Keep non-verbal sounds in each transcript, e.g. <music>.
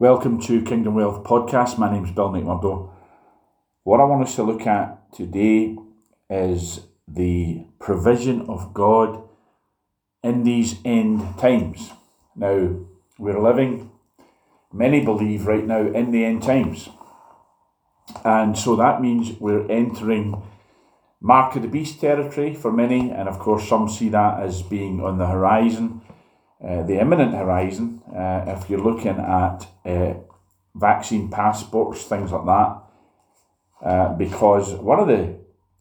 Welcome to Kingdom Wealth Podcast. My name is Bill McMurdo. What I want us to look at today is the provision of God in these end times. Now, we're living, many believe right now, in the end times. And so that means we're entering mark of the beast territory for many, and of course, some see that as being on the horizon, uh, the imminent horizon. Uh, if you're looking at uh, vaccine passports, things like that, uh, because one of the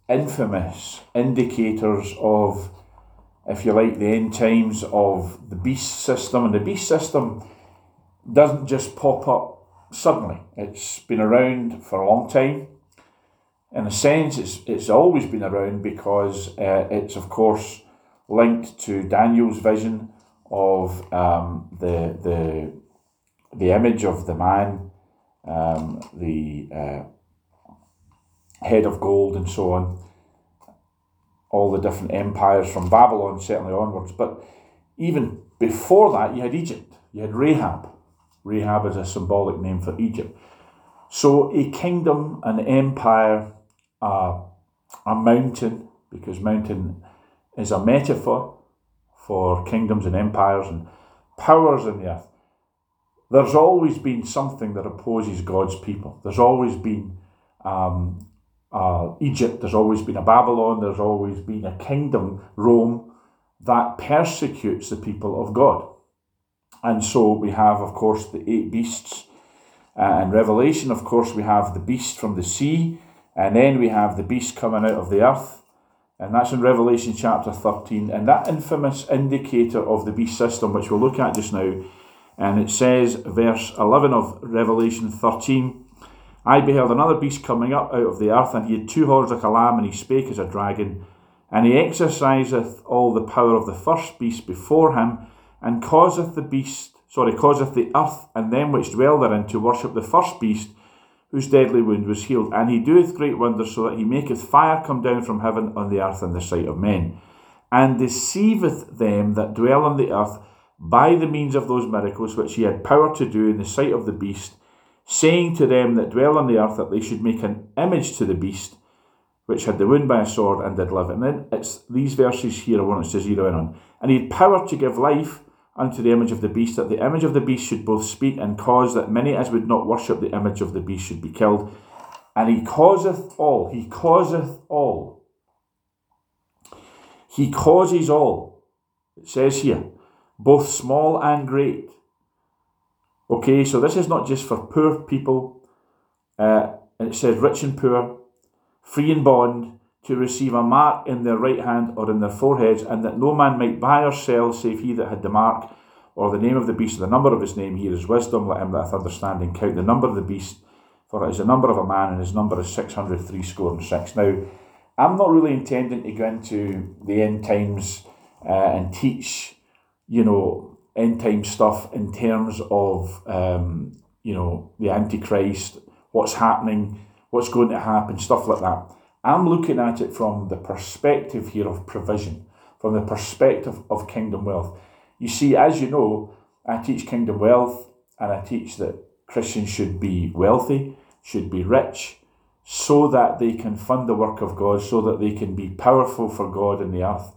infamous indicators of, if you like, the end times of the beast system, and the beast system doesn't just pop up suddenly. It's been around for a long time. In a sense, it's, it's always been around because uh, it's, of course, linked to Daniel's vision of um, the, the, the image of the man, um, the uh, head of gold, and so on. All the different empires from Babylon, certainly onwards. But even before that, you had Egypt, you had Rahab Rahab is a symbolic name for Egypt. So a kingdom, an empire, uh, a mountain, because mountain is a metaphor for kingdoms and empires and powers in the earth. There's always been something that opposes God's people. There's always been um, uh, Egypt, there's always been a Babylon, there's always been a kingdom, Rome, that persecutes the people of God. And so we have, of course, the eight beasts. Uh, in Revelation, of course, we have the beast from the sea, and then we have the beast coming out of the earth. And that's in Revelation chapter 13. And that infamous indicator of the beast system, which we'll look at just now, and it says, verse 11 of Revelation 13 I beheld another beast coming up out of the earth, and he had two horns like a lamb, and he spake as a dragon. And he exerciseth all the power of the first beast before him and causeth the beast, sorry, causeth the earth and them which dwell therein to worship the first beast, whose deadly wound was healed. And he doeth great wonders, so that he maketh fire come down from heaven on the earth in the sight of men, and deceiveth them that dwell on the earth by the means of those miracles which he had power to do in the sight of the beast, saying to them that dwell on the earth that they should make an image to the beast, which had the wound by a sword and did live. And then it's these verses here I want us to zero in on. And he had power to give life unto the image of the beast, that the image of the beast should both speak and cause that many as would not worship the image of the beast should be killed. And he causeth all, he causeth all. He causes all. It says here, both small and great. Okay, so this is not just for poor people. Uh, it says rich and poor, free and bond, to receive a mark in their right hand or in their foreheads, and that no man might buy or sell save he that had the mark, or the name of the beast, or the number of his name. Here is wisdom, let him that hath understanding count the number of the beast, for it is the number of a man, and his number is six hundred three score and six. Now, I'm not really intending to go into the end times uh, and teach, you know, end time stuff in terms of, um, you know, the Antichrist, what's happening, what's going to happen, stuff like that. I'm looking at it from the perspective here of provision, from the perspective of kingdom wealth. You see, as you know, I teach kingdom wealth and I teach that Christians should be wealthy, should be rich, so that they can fund the work of God, so that they can be powerful for God in the earth,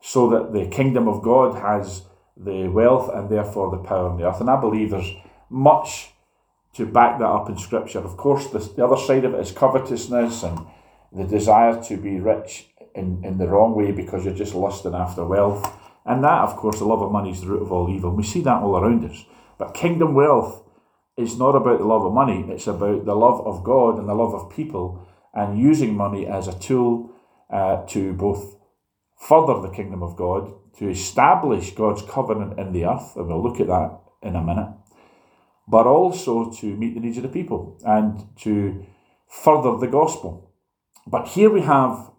so that the kingdom of God has the wealth and therefore the power on the earth. And I believe there's much to back that up in Scripture. Of course, the other side of it is covetousness and the desire to be rich in, in the wrong way because you're just lusting after wealth. And that, of course, the love of money is the root of all evil. We see that all around us. But kingdom wealth is not about the love of money, it's about the love of God and the love of people and using money as a tool uh, to both further the kingdom of God, to establish God's covenant in the earth, and we'll look at that in a minute, but also to meet the needs of the people and to further the gospel. But here we have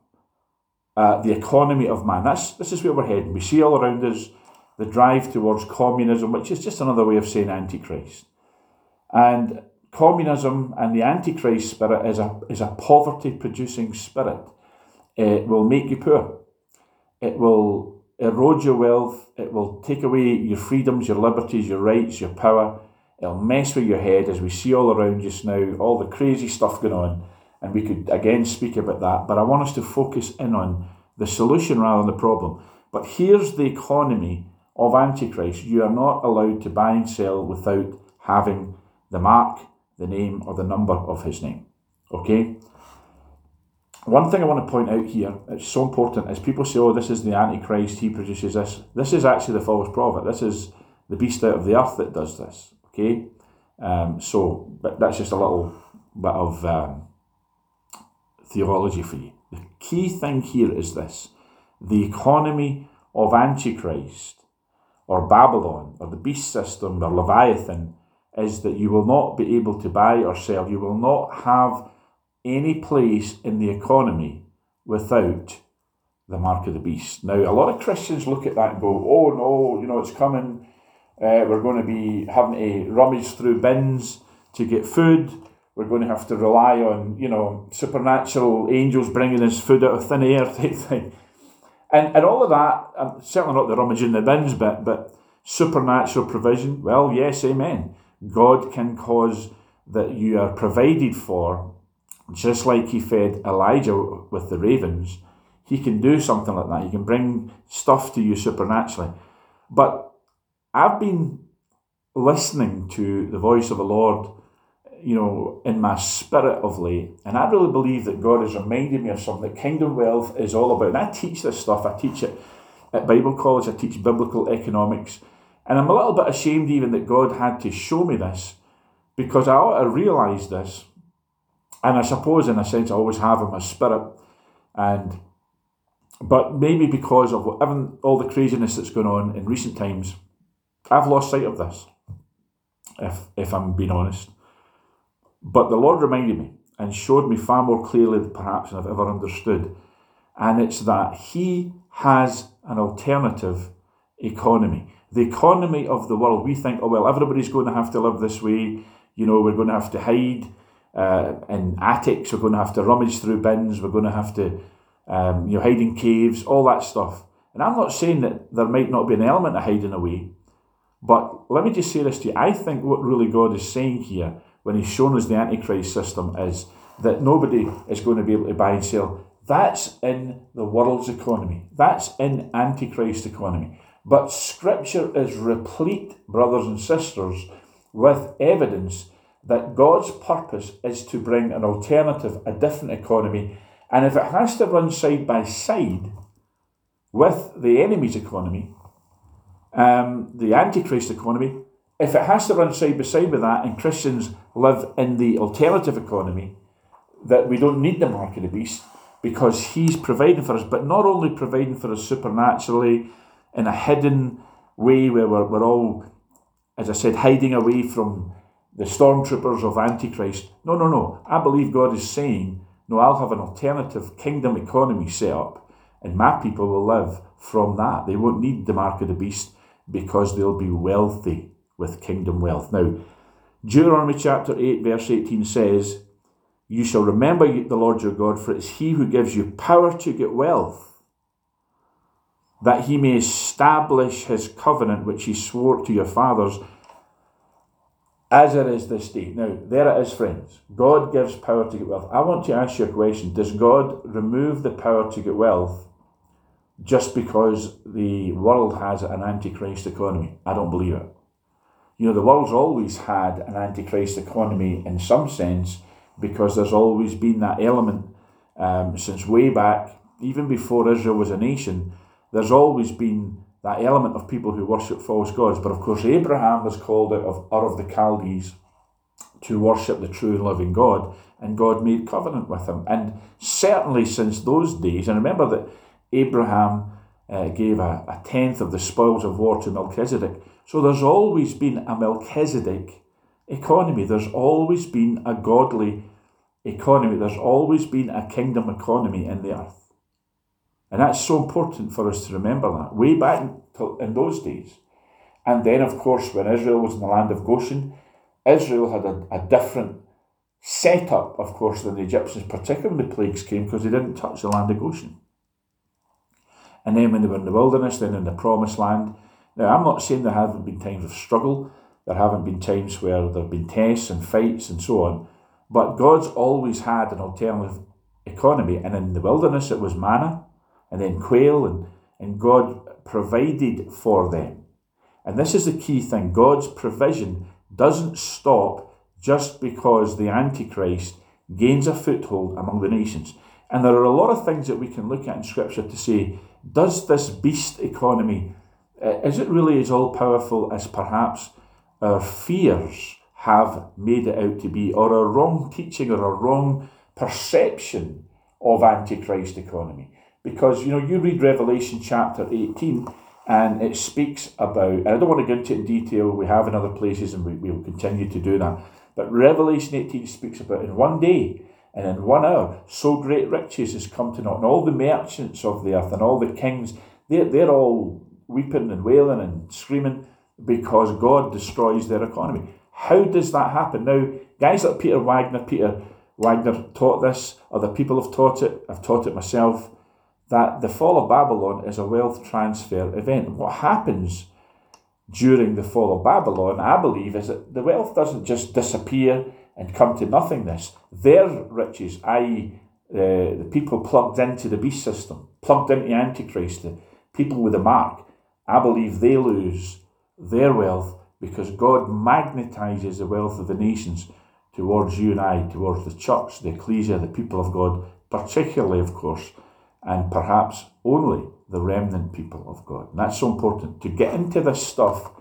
uh, the economy of man. That's, this is where we're heading. We see all around us the drive towards communism, which is just another way of saying Antichrist. And communism and the Antichrist spirit is a, is a poverty producing spirit. It will make you poor. It will erode your wealth. It will take away your freedoms, your liberties, your rights, your power. It'll mess with your head as we see all around just now, all the crazy stuff going on. And we could again speak about that. But I want us to focus in on the solution rather than the problem. But here's the economy of Antichrist. You are not allowed to buy and sell without having the mark, the name, or the number of his name. Okay? One thing I want to point out here, it's so important, is people say, oh, this is the Antichrist, he produces this. This is actually the false prophet. This is the beast out of the earth that does this. Okay? Um, so, but that's just a little bit of um, theology for you. The key thing here is this the economy of Antichrist or Babylon or the beast system or Leviathan is that you will not be able to buy or sell. You will not have any place in the economy without the mark of the beast. Now, a lot of Christians look at that and go, oh no, you know, it's coming. Uh, we're going to be having to rummage through bins to get food. We're going to have to rely on, you know, supernatural angels bringing us food out of thin air <laughs> type thing. And, and all of that, um, certainly not the rummaging the bins bit, but supernatural provision. Well, yes, amen. God can cause that you are provided for just like he fed Elijah with the ravens, he can do something like that. He can bring stuff to you supernaturally. But I've been listening to the voice of the Lord, you know, in my spirit of late, and I really believe that God has reminded me of something. That kingdom wealth is all about. And I teach this stuff, I teach it at Bible college, I teach biblical economics, and I'm a little bit ashamed even that God had to show me this because I ought to realise this. And I suppose in a sense I always have in my spirit, and but maybe because of even all the craziness that's going on in recent times, I've lost sight of this. If if I'm being honest, but the Lord reminded me and showed me far more clearly perhaps than I've ever understood, and it's that He has an alternative economy. The economy of the world. We think, oh well, everybody's going to have to live this way. You know, we're going to have to hide uh, in attics. We're going to have to rummage through bins. We're going to have to, um, you know, hide in caves, all that stuff. And I'm not saying that there might not be an element of hiding away, but let me just say this to you. I think what really God is saying here when He's shown us the Antichrist system is that nobody is going to be able to buy and sell. That's in the world's economy. That's in Antichrist economy. But Scripture is replete, brothers and sisters, with evidence that God's purpose is to bring an alternative, a different economy. And if it has to run side by side with the enemy's economy, um, the Antichrist economy, if it has to run side by side with that and Christians live in the alternative economy, that we don't need the mark of the beast because he's providing for us, but not only providing for us supernaturally in a hidden way where we're, we're all, as I said, hiding away from the stormtroopers of Antichrist. No, no, no. I believe God is saying, no, I'll have an alternative kingdom economy set up, and my people will live from that. They won't need the mark of the beast because they'll be wealthy with kingdom wealth. Now, Deuteronomy chapter 8, verse 18 says, You shall remember the Lord your God, for it is he who gives you power to get wealth, that he may establish his covenant which he swore to your fathers as it is this day. Now, there it is, friends. God gives power to get wealth. I want to ask you a question Does God remove the power to get wealth just because the world has an antichrist economy? I don't believe it. You know, the world's always had an antichrist economy in some sense because there's always been that element um, since way back, even before Israel was a nation, there's always been that element of people who worship false gods. But of course, Abraham was called out of Ur of the Chaldees to worship the true and living God, and God made covenant with him. And certainly since those days, and remember that Abraham uh, gave a, a tenth of the spoils of war to Melchizedek. So there's always been a Melchizedek economy. There's always been a godly economy. There's always been a kingdom economy in the earth. And that's so important for us to remember that. Way back in those days. And then, of course, when Israel was in the land of Goshen, Israel had a, a different setup, of course, than the Egyptians, particularly when the plagues came, because they didn't touch the land of Goshen. And then when they were in the wilderness, then in the promised land. Now, I'm not saying there haven't been times of struggle, There haven't been times where there have been tests and fights and so on. But God's always had an alternative economy. And in the wilderness, it was manna and then quail, and, and God provided for them. And this is the key thing God's provision doesn't stop just because the Antichrist gains a foothold among the nations. And there are a lot of things that we can look at in Scripture to say, does this beast economy, Uh, is it really as all powerful as perhaps our fears have made it out to be, or a wrong teaching or a wrong perception of Antichrist economy? Because, you know, you read Revelation chapter 18 and it speaks about, and I don't want to get into it in detail, we have in other places and we, we will continue to do that, but Revelation 18 speaks about in one day and in one hour, so great riches has come to naught. And all the merchants of the earth and all the kings, they're, they're all weeping and wailing and screaming because God destroys their economy. How does that happen? Now, guys like Peter Wagner, Peter Wagner taught this, other people have taught it, I've taught it myself, that the fall of Babylon is a wealth transfer event. What happens during the fall of Babylon, I believe, is that the wealth doesn't just disappear and come to nothingness. Their riches, i.e., uh, the people plugged into the beast system, plugged into the Antichrist, the people with the mark, I believe they lose their wealth because God magnetizes the wealth of the nations towards you and I, towards the church, the ecclesia, the people of God, particularly, of course, and perhaps only the remnant people of God. And that's so important. To get into this stuff,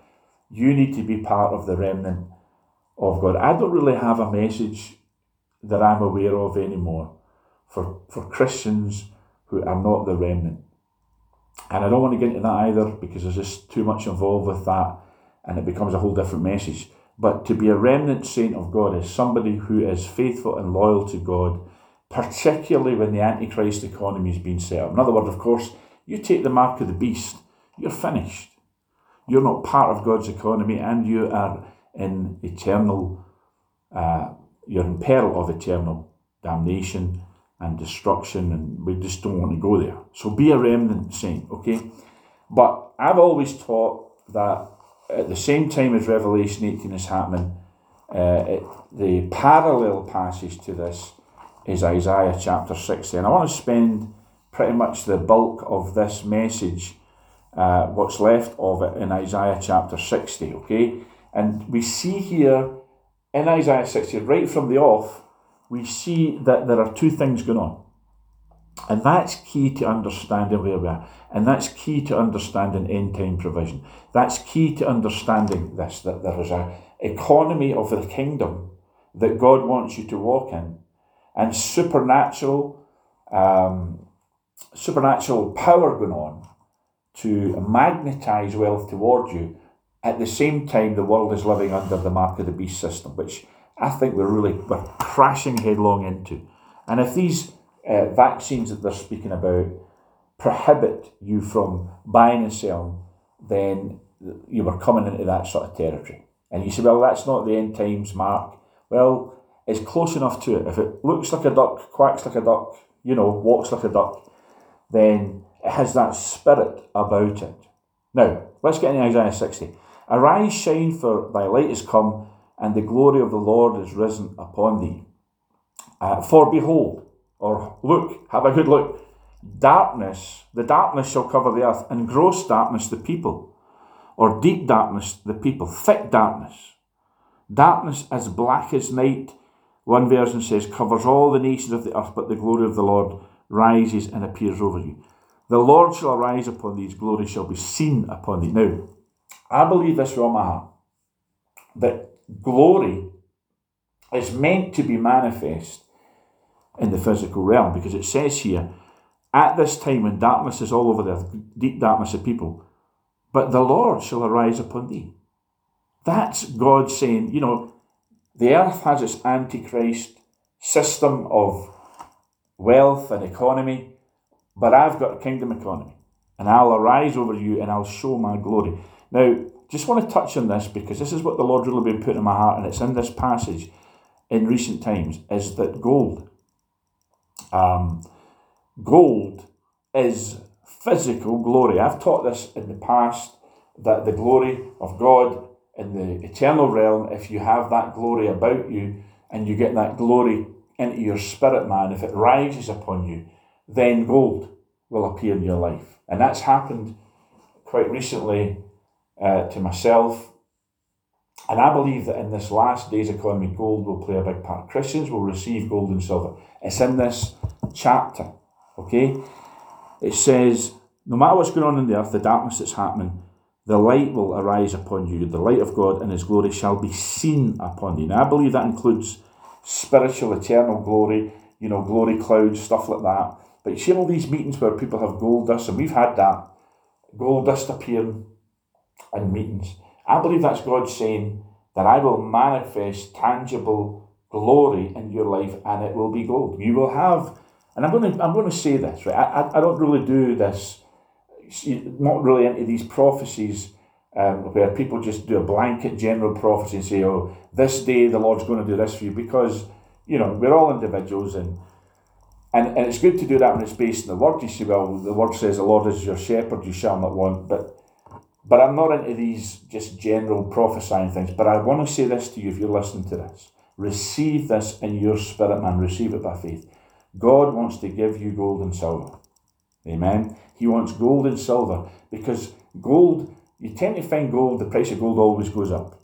you need to be part of the remnant of God. I don't really have a message that I'm aware of anymore for, for Christians who are not the remnant. And I don't want to get into that either because there's just too much involved with that and it becomes a whole different message. But to be a remnant saint of God is somebody who is faithful and loyal to God, particularly when the Antichrist economy is being set up. In other words, of course, you take the mark of the beast, you're finished. You're not part of God's economy and you are in eternal, uh, you're in peril of eternal damnation and destruction, and we just don't want to go there. So be a remnant saint, okay? But I've always taught that at the same time as Revelation 18 is happening, uh, it, the parallel passage to this is Isaiah chapter 60. And I want to spend pretty much the bulk of this message, uh, what's left of it, in Isaiah chapter 60, okay? And we see here in Isaiah 60, right from the off, we see that there are two things going on. And that's key to understanding where we are. And that's key to understanding end time provision. That's key to understanding this that there is an economy of the kingdom that God wants you to walk in, and supernatural, um, supernatural power going on to magnetize wealth towards you at the same time, the world is living under the mark of the beast system, which I think we're really we're crashing headlong into. And if these uh, vaccines that they're speaking about prohibit you from buying and selling, then you were coming into that sort of territory. And you say, well, that's not the end times mark. Well, it's close enough to it. If it looks like a duck, quacks like a duck, you know, walks like a duck, then it has that spirit about it. Now, let's get into Isaiah 60. Arise, shine, for thy light is come, and the glory of the Lord is risen upon thee. Uh, for behold, or look, have a good look, darkness, the darkness shall cover the earth, and gross darkness the people, or deep darkness the people, thick darkness. Darkness as black as night, one version says, covers all the nations of the earth, but the glory of the Lord rises and appears over you. The Lord shall arise upon thee, his glory shall be seen upon thee. Now, I believe this with all my heart that glory is meant to be manifest in the physical realm because it says here, at this time when darkness is all over the earth, deep darkness of people, but the Lord shall arise upon thee. That's God saying, you know, the earth has its antichrist system of wealth and economy, but I've got a kingdom economy, and I'll arise over you and I'll show my glory. Now, just want to touch on this because this is what the Lord really been put in my heart, and it's in this passage in recent times, is that gold. Um, gold is physical glory. I've taught this in the past that the glory of God in the eternal realm, if you have that glory about you and you get that glory into your spirit man, if it rises upon you, then gold will appear in your life. And that's happened quite recently uh, to myself. And I believe that in this last days economy, gold will play a big part. Christians will receive gold and silver. It's in this chapter, okay? It says, no matter what's going on in the earth, the darkness that's happening, the light will arise upon you. The light of God and His glory shall be seen upon you. Now, I believe that includes spiritual, eternal glory, you know, glory clouds, stuff like that. But you see all these meetings where people have gold dust, and we've had that gold dust appearing in meetings. I believe that's God saying that I will manifest tangible glory in your life, and it will be gold. You will have, and I'm going to I'm going to say this right. I, I don't really do this not really into these prophecies um, where people just do a blanket general prophecy and say, oh, this day the Lord's going to do this for you because, you know, we're all individuals and and, and it's good to do that when it's based in the word. You see, well, the word says the Lord is your shepherd, you shall not want. But but I'm not into these just general prophesying things. But I want to say this to you if you're listening to this. Receive this in your spirit, man. Receive it by faith. God wants to give you gold and silver. Amen. He wants gold and silver because gold, you tend to find gold, the price of gold always goes up.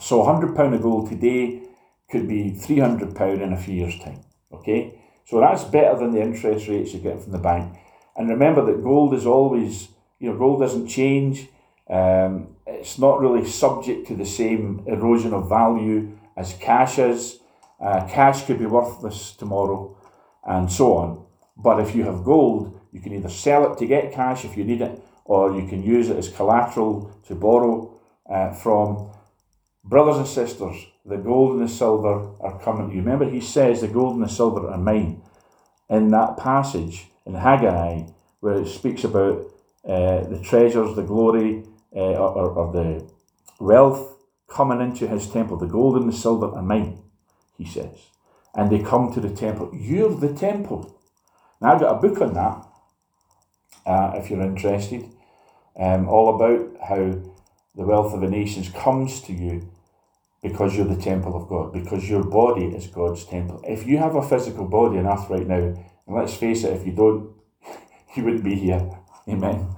So £100 of gold today could be £300 in a few years' time. Okay? So that's better than the interest rates you get from the bank. And remember that gold is always, you know, gold doesn't change. Um, it's not really subject to the same erosion of value as cash is. Uh, cash could be worthless tomorrow, and so on. But if you have gold, you can either sell it to get cash if you need it, or you can use it as collateral to borrow uh, from. Brothers and sisters, the gold and the silver are coming to you. Remember, he says, The gold and the silver are mine. In that passage in Haggai, where it speaks about uh, the treasures, the glory, uh, or, or the wealth coming into his temple, the gold and the silver are mine, he says. And they come to the temple. You're the temple. Now, I've got a book on that uh, if you're interested, um, all about how the wealth of the nations comes to you because you're the temple of God, because your body is God's temple. If you have a physical body on earth right now, and let's face it, if you don't, <laughs> you wouldn't be here. Amen.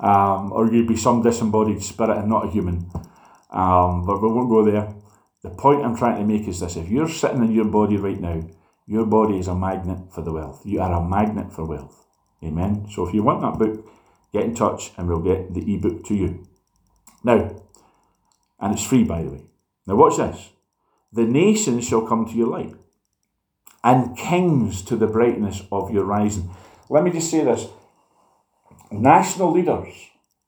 Um, or you'd be some disembodied spirit and not a human. Um, but we won't go there. The point I'm trying to make is this if you're sitting in your body right now, your body is a magnet for the wealth. You are a magnet for wealth. Amen. So if you want that book, get in touch and we'll get the ebook to you. Now, and it's free by the way. Now watch this. The nations shall come to your light, and kings to the brightness of your rising. Let me just say this. National leaders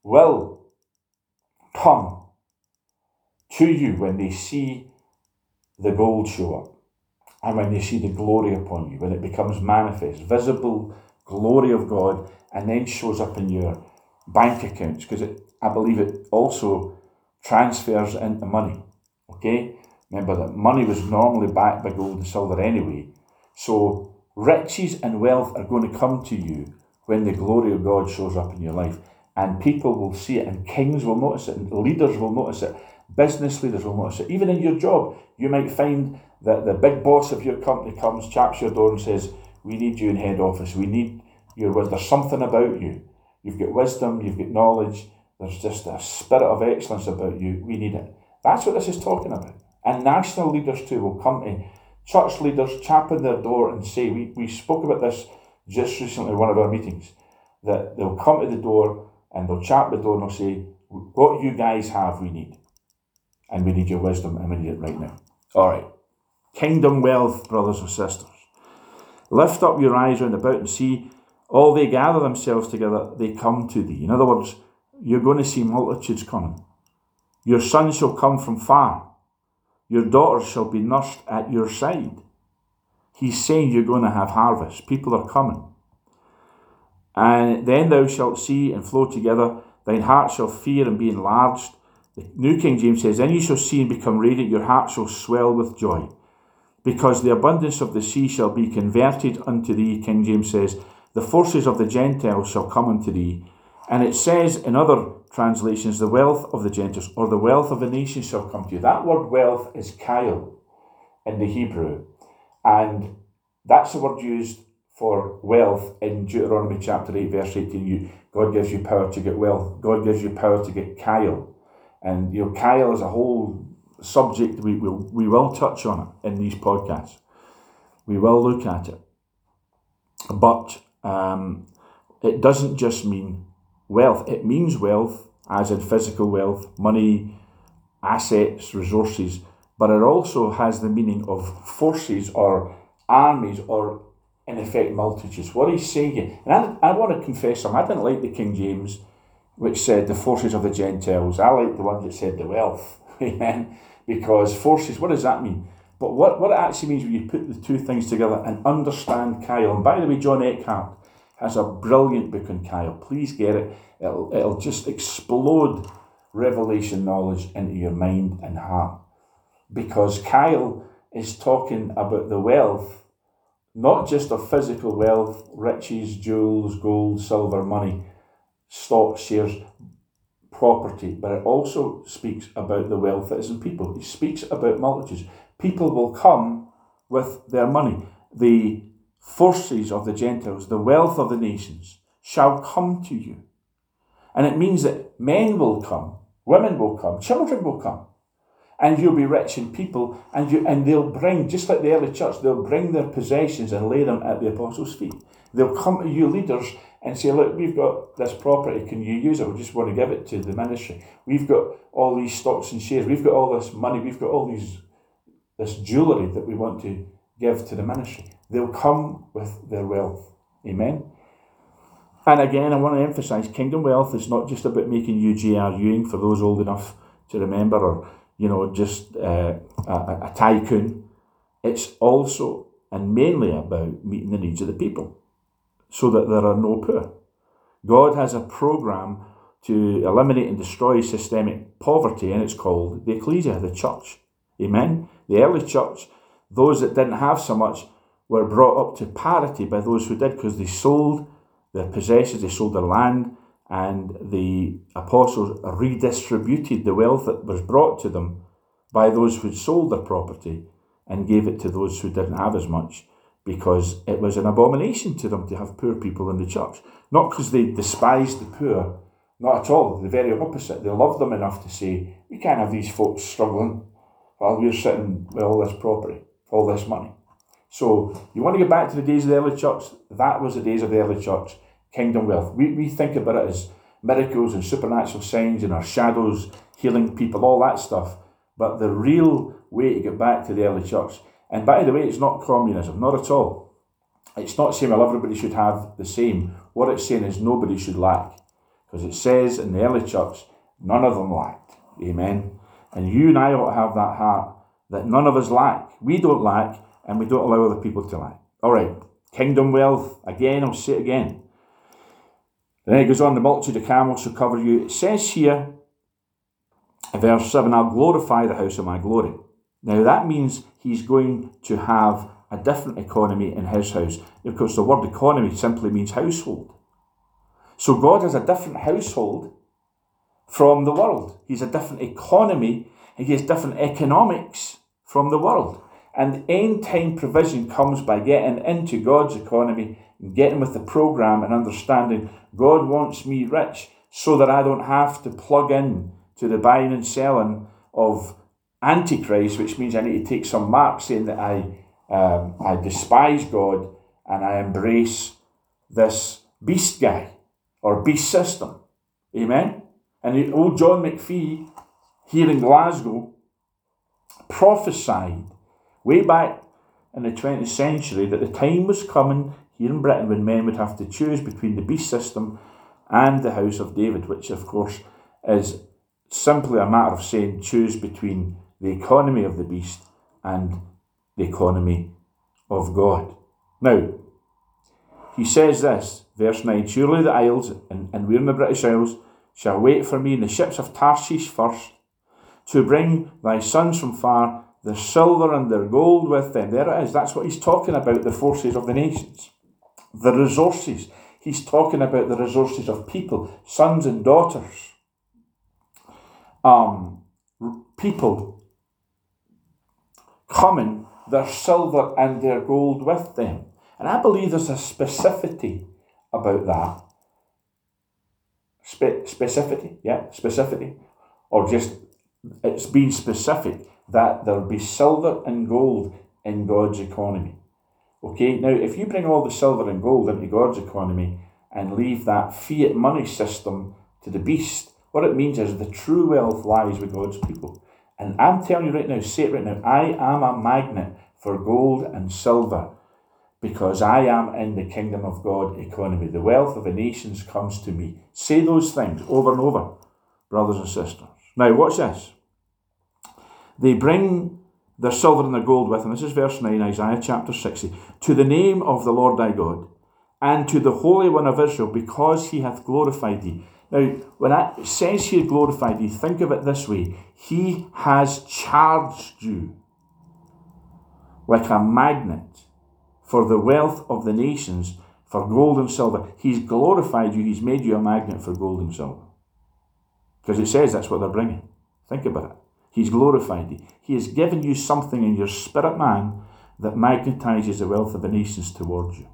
will come to you when they see the gold show up and when they see the glory upon you, when it becomes manifest, visible glory of God, and then shows up in your bank accounts because I believe it also transfers into money. Okay? Remember that money was normally backed by gold and silver anyway. So riches and wealth are going to come to you when the glory of God shows up in your life. And people will see it, and kings will notice it, and leaders will notice it, business leaders will notice it. Even in your job, you might find that the big boss of your company comes, chaps your door, and says, we need you in head office. We need your wisdom. There's something about you. You've got wisdom, you've got knowledge. There's just a spirit of excellence about you. We need it. That's what this is talking about. And national leaders too will come to church leaders, tap on their door and say, we, we spoke about this just recently one of our meetings, that they'll come to the door and they'll chat the door and they'll say, what you guys have, we need. And we need your wisdom and we need it right now. All right. Kingdom wealth, brothers and sisters. Lift up your eyes round about and see all they gather themselves together, they come to thee. In other words, you're going to see multitudes coming. Your son shall come from far. Your daughters shall be nursed at your side. He's saying you're going to have harvest. People are coming. And then thou shalt see and flow together. Thine heart shall fear and be enlarged. The New King James says, Then you shall see and become radiant. Your heart shall swell with joy because the abundance of the sea shall be converted unto thee, King James says, the forces of the Gentiles shall come unto thee, And it says in other translations, the wealth of the Gentiles or the wealth of the nations shall come to you. That word wealth is chayil in the Hebrew. And that's the word used for wealth in Deuteronomy chapter 8, verse 18. You, God gives you power to get wealth. God gives you power to get chayil. And you know, chayil is a whole subject we will we will touch on it in these podcasts. We will look at it. But um, it doesn't just mean wealth, it means wealth, as in physical wealth, money, assets, resources, but it also has the meaning of forces or armies or, in effect, multitudes. What he's saying, and I, I want to confess something, I didn't like the King James, which said the forces of the Gentiles. I like the one that said the wealth. <laughs> Amen. Because forces, what does that mean? But what, what it actually means when you put the two things together and understand chayil. And by the way, John Eckhardt has a brilliant book on chayil. Please get it. It'll, it'll just explode revelation knowledge into your mind and heart. Because chayil is talking about the wealth, not just of physical wealth, riches, jewels, gold, silver, money, stocks, shares, property, but it also speaks about the wealth that is in people. It speaks about multitudes. People will come with their money. The forces of the Gentiles, the wealth of the nations, shall come to you. And it means that men will come, women will come, children will come. And you'll be rich in people, and you and they'll bring, just like the early church, they'll bring their possessions and lay them at the apostles' feet. They'll come to you leaders and say, Look, we've got this property, can you use it? We just want to give it to the ministry. We've got all these stocks and shares, we've got all this money, we've got all these this jewellery that we want to give to the ministry. They'll come with their wealth. Amen. And again, I want to emphasize kingdom wealth is not just about making you J.R. Ewing for those old enough to remember, or, you know, just uh, a, a tycoon. It's also and mainly about meeting the needs of the people so that there are no poor. God has a program to eliminate and destroy systemic poverty, and it's called the ecclesia, the church. Amen. The early church, those that didn't have so much, were brought up to parity by those who did because they sold their possessions, they sold their land, and the apostles redistributed the wealth that was brought to them by those who sold their property and gave it to those who didn't have as much because it was an abomination to them to have poor people in the church. Not because they despised the poor, not at all, the very opposite. They loved them enough to say, we can't have these folks struggling while we're sitting with all this property, all this money. So you want to get back to the days of the early church? That was the days of the early church, kingdom wealth. We, we think about it as miracles and supernatural signs and our shadows healing people, all that stuff. But the real way to get back to the early church, and by the way, it's not communism, not at all. It's not saying well everybody should have the same. What it's saying is nobody should lack. Because it says in the early church, none of them lacked. Amen. And you and I ought to have that heart that none of us lack. We don't lack, and we don't allow other people to lack. All right, kingdom wealth. Again, I'll say it again. Then it goes on, the multitude of camels shall cover you. It says here, verse 7, I'll glorify the house of my glory. Now that means he's going to have a different economy in his house. Of course, the word economy simply means household. So God has a different household from the world. He's a different economy and he has different economics from the world. And end time provision comes by getting into God's economy, getting with the program and understanding God wants me rich so that I don't have to plug in to the buying and selling of Antichrist, which means I need to take some mark saying that I, um, I despise God and I embrace this beast guy or beast system. Amen? And old John McPhee here in Glasgow prophesied way back in the 20th century that the time was coming here in Britain when men would have to choose between the beast system and the house of David, which of course is simply a matter of saying choose between the economy of the beast and the economy of God. Now, he says this, verse 9 Surely the isles, and, and we're in the British Isles, shall wait for me in the ships of Tarshish first, to bring thy sons from far, their silver and their gold with them. There it is. That's what he's talking about, the forces of the nations, the resources. He's talking about the resources of people, sons and daughters. Um, people coming, their silver and their gold with them. And I believe there's a specificity about that. Spe- specificity, yeah, specificity. Or just, it's being specific that there'll be silver and gold in God's economy. Okay, now if you bring all the silver and gold into God's economy and leave that fiat money system to the beast, what it means is the true wealth lies with God's people. And I'm telling you right now, say it right now, I am a magnet for gold and silver because I am in the kingdom of God economy. The wealth of the nations comes to me. Say those things over and over, brothers and sisters. Now, watch this. They bring their silver and their gold with them. This is verse 9, Isaiah chapter 60. To the name of the Lord thy God, and to the Holy One of Israel, because he hath glorified thee. Now, when it says here glorified thee, think of it this way He has charged you like a magnet for the wealth of the nations, for gold and silver. He's glorified you, He's made you a magnet for gold and silver. Because it says that's what they're bringing. Think about it. He's glorified you. He has given you something in your spirit man that magnetizes the wealth of the nations towards you.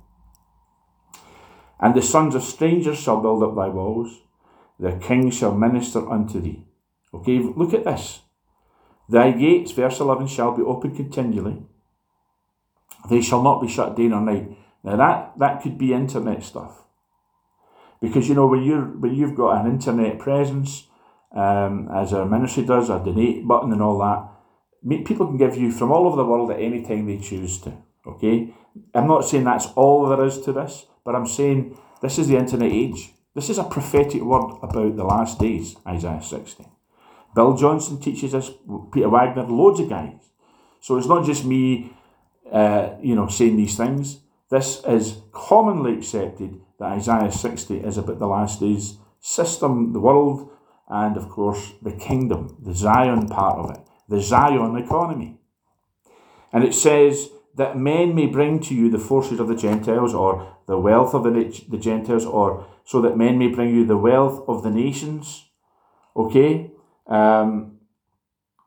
And the sons of strangers shall build up thy walls, their kings shall minister unto thee. Okay, look at this. Thy gates, verse 11, shall be open continually. They shall not be shut day nor night. Now that, that could be internet stuff. Because you know when you when you've got an internet presence, um, as our ministry does, a donate button and all that, people can give you from all over the world at any time they choose to. Okay, I'm not saying that's all there is to this, but I'm saying this is the internet age. This is a prophetic word about the last days, Isaiah 60. Bill Johnson teaches us, Peter Wagner, loads of guys. So it's not just me, uh, you know, saying these things. This is commonly accepted that Isaiah 60 is about the last days system, the world, and of course the kingdom, the Zion part of it, the Zion economy. And it says that men may bring to you the forces of the Gentiles, or the wealth of the, the Gentiles, or so that men may bring you the wealth of the nations. Okay? Um,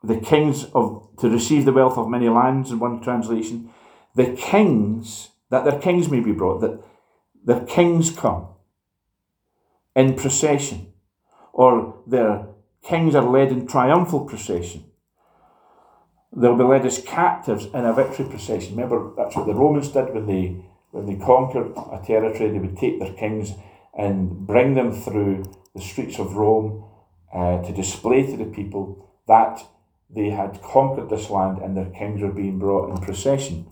the kings of to receive the wealth of many lands in one translation. The kings, that their kings may be brought, that their kings come in procession, or their kings are led in triumphal procession. They'll be led as captives in a victory procession. Remember, that's what the Romans did when they when they conquered a territory. They would take their kings and bring them through the streets of Rome uh, to display to the people that they had conquered this land and their kings were being brought in procession.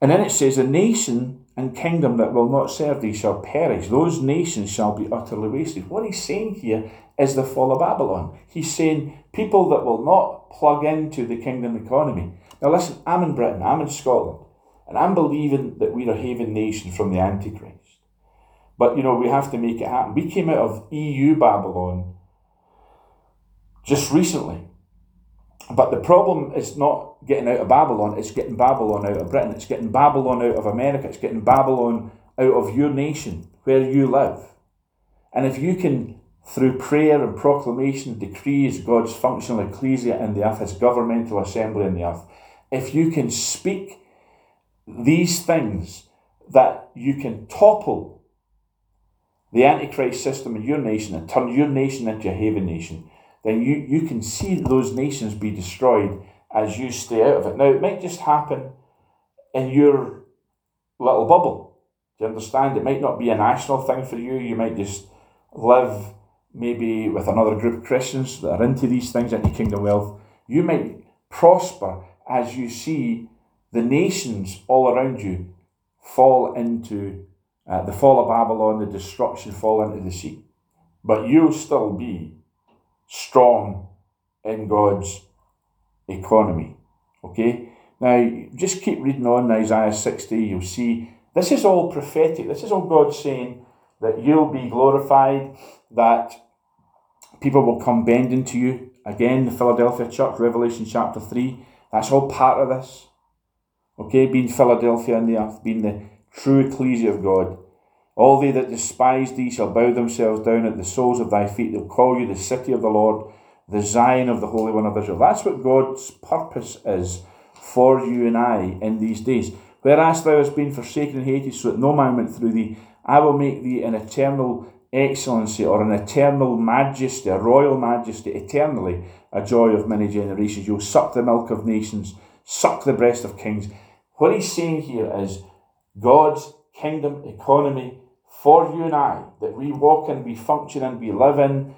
And then it says, A nation and kingdom that will not serve thee shall perish. Those nations shall be utterly wasted. What he's saying here is the fall of Babylon. He's saying people that will not plug into the kingdom economy. Now, listen, I'm in Britain, I'm in Scotland, and I'm believing that we're a haven nation from the Antichrist. But you know, we have to make it happen. We came out of EU Babylon just recently. But the problem is not getting out of Babylon, it's getting Babylon out of Britain, it's getting Babylon out of America, it's getting Babylon out of your nation, where you live. And if you can, through prayer and proclamation, decrees God's functional ecclesia in the earth, his governmental assembly in the earth, if you can speak these things, that you can topple the Antichrist system in your nation and turn your nation into a haven nation, then you, you can see those nations be destroyed as you stay out of it. Now, it might just happen in your little bubble. Do you understand? It might not be a national thing for you. You might just live maybe with another group of Christians that are into these things, into kingdom wealth. You might prosper as you see the nations all around you fall into uh, the fall of Babylon, the destruction, fall into the sea. But you'll still be strong in God's economy. Okay? Now, just keep reading on Isaiah 60, you'll see this is all prophetic. This is all God saying that you'll be glorified, that people will come bending to you. Again, the Philadelphia church, Revelation chapter 3, that's all part of this. Okay, being Philadelphia in the earth, being the true ecclesia of God. All they that despise thee shall bow themselves down at the soles of thy feet. They'll call you the city of the Lord, the Zion of the Holy One of Israel. That's what God's purpose is for you and I in these days. Whereas thou hast been forsaken and hated, so that no man went through thee, I will make thee an eternal excellency or an eternal majesty, a royal majesty, eternally a joy of many generations. You'll suck the milk of nations, suck the breast of kings. What he's saying here is God's kingdom economy for you and I, that we walk and we function and we live in,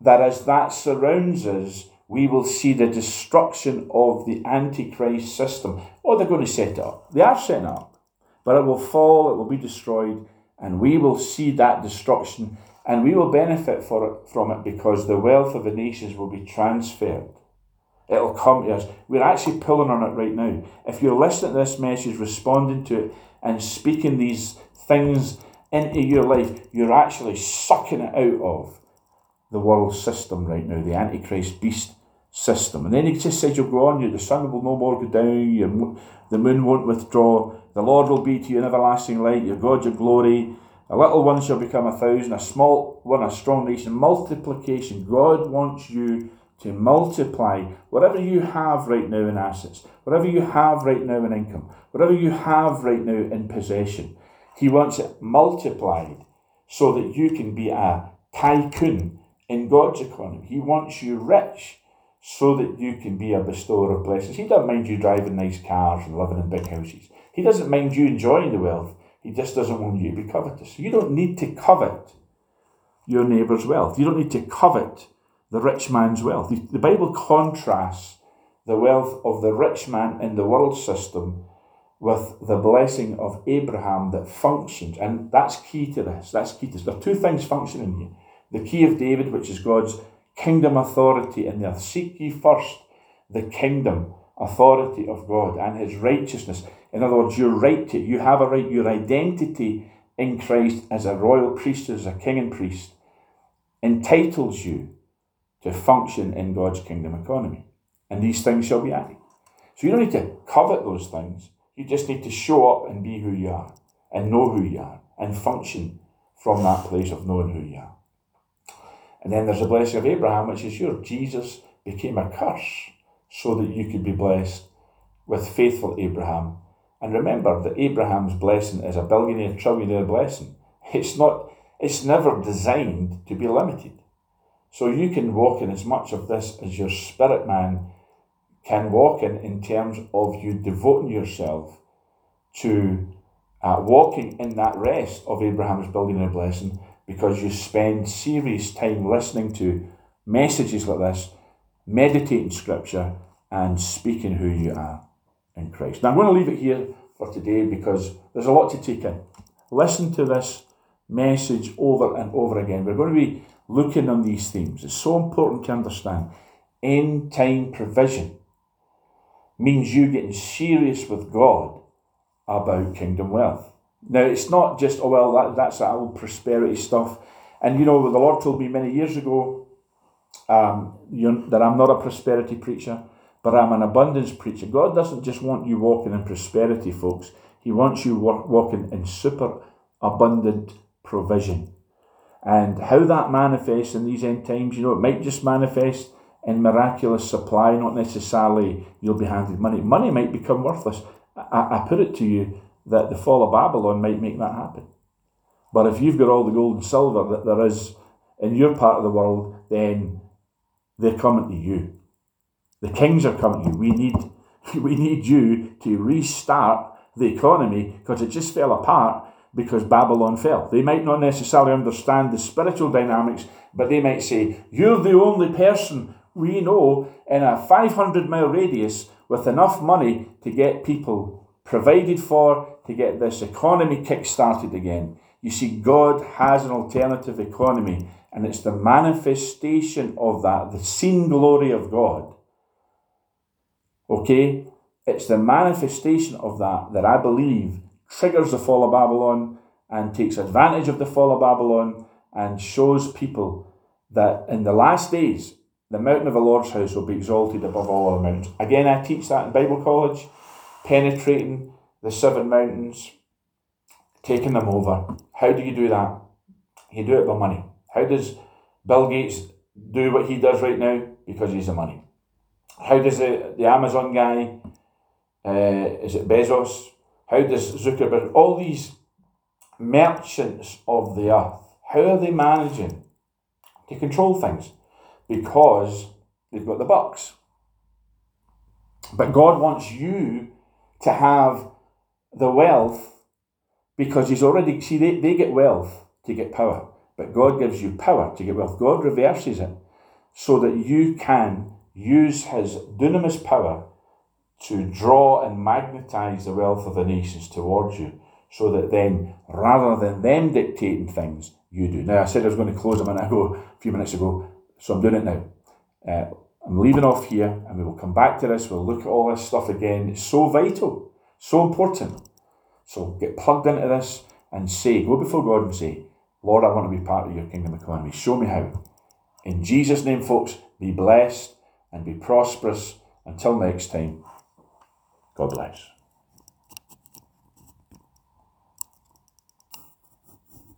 that as that surrounds us, we will see the destruction of the Antichrist system. Oh, they're going to set it up. They are setting up. But it will fall, it will be destroyed, and we will see that destruction and we will benefit for it, from it because the wealth of the nations will be transferred. It'll come to us. We're actually pulling on it right now. If you're listening to this message, responding to it, and speaking these things into your life, you're actually sucking it out of the world system right now, the Antichrist beast system. And then he just says, You'll go on, you, the sun will no more go down, your, the moon won't withdraw, the Lord will be to you an everlasting light, your God, your glory. A little one shall become a thousand, a small one, a strong nation. Multiplication. God wants you to multiply whatever you have right now in assets, whatever you have right now in income, whatever you have right now in possession. He wants it multiplied so that you can be a tycoon in God's economy. He wants you rich so that you can be a bestower of blessings. He doesn't mind you driving nice cars and living in big houses. He doesn't mind you enjoying the wealth. He just doesn't want you to be covetous. You don't need to covet your neighbour's wealth. You don't need to covet the rich man's wealth. The Bible contrasts the wealth of the rich man in the world system with the blessing of Abraham that functions. And that's key to this. That's key to this. There are two things functioning here. The key of David, which is God's kingdom authority in the earth. Seek ye first the kingdom authority of God and his righteousness. In other words, your right to, you have a right, your identity in Christ as a royal priest, as a king and priest, entitles you to function in God's kingdom economy. And these things shall be added. So you don't need to covet those things. You just need to show up and be who you are, and know who you are, and function from that place of knowing who you are. And then there's the blessing of Abraham, which is yours. Jesus became a curse so that you could be blessed with faithful Abraham. And remember that Abraham's blessing is a billionaire, trillionaire blessing. <laughs> It's not, it's never designed to be limited. So you can walk in as much of this as your spirit man can walk in, in terms of you devoting yourself to uh, walking in that rest of Abraham's billionaire blessing because you spend serious time listening to messages like this, meditating scripture, and speaking who you are in Christ. Now, I'm going to leave it here for today because there's a lot to take in. Listen to this message over and over again. We're going to be looking on these themes. It's so important to understand. End time provision means you getting serious with God about kingdom wealth. Now, it's not just, oh, well, that, that's that old prosperity stuff. And, you know, the Lord told me many years ago um, that I'm not a prosperity preacher, but I'm an abundance preacher. God doesn't just want you walking in prosperity, folks. He wants you walking in super abundant provision. And how that manifests in these end times, you know, it might just manifest in miraculous supply, not necessarily you'll be handed money. Money might become worthless. I, I put it to you that the fall of Babylon might make that happen. But if you've got all the gold and silver that there is in your part of the world, then they're coming to you. The kings are coming to you. We need, <laughs> we need you to restart the economy because it just fell apart because Babylon fell. They might not necessarily understand the spiritual dynamics, but they might say, You're the only person we know in a 500 mile radius with enough money to get people provided for, to get this economy kick started again. You see, God has an alternative economy, and it's the manifestation of that, the seen glory of God. Okay? It's the manifestation of that that I believe triggers the fall of Babylon and takes advantage of the fall of Babylon and shows people that in the last days, the mountain of the Lord's house will be exalted above all other mountains. Again, I teach that in Bible college, penetrating the seven mountains, taking them over. How do you do that? You do it by money. How does Bill Gates do what he does right now? Because he's the money. How does the, the Amazon guy, uh, is it Bezos? How does Zuckerberg, all these merchants of the earth, how are they managing to control things? Because they've got the bucks. But God wants you to have the wealth because He's already, see, they, they get wealth to get power, but God gives you power to get wealth. God reverses it so that you can use His dunamis power to draw and magnetize the wealth of the nations towards you so that then, rather than them dictating things, you do. Now, I said I was going to close a minute ago, a few minutes ago, so I'm doing it now. Uh, I'm leaving off here and we will come back to this. We'll look at all this stuff again. It's so vital, so important. So get plugged into this and say, go before God and say, Lord, I want to be part of your kingdom economy. Show me how. In Jesus' name, folks, be blessed and be prosperous. Until next time, God bless.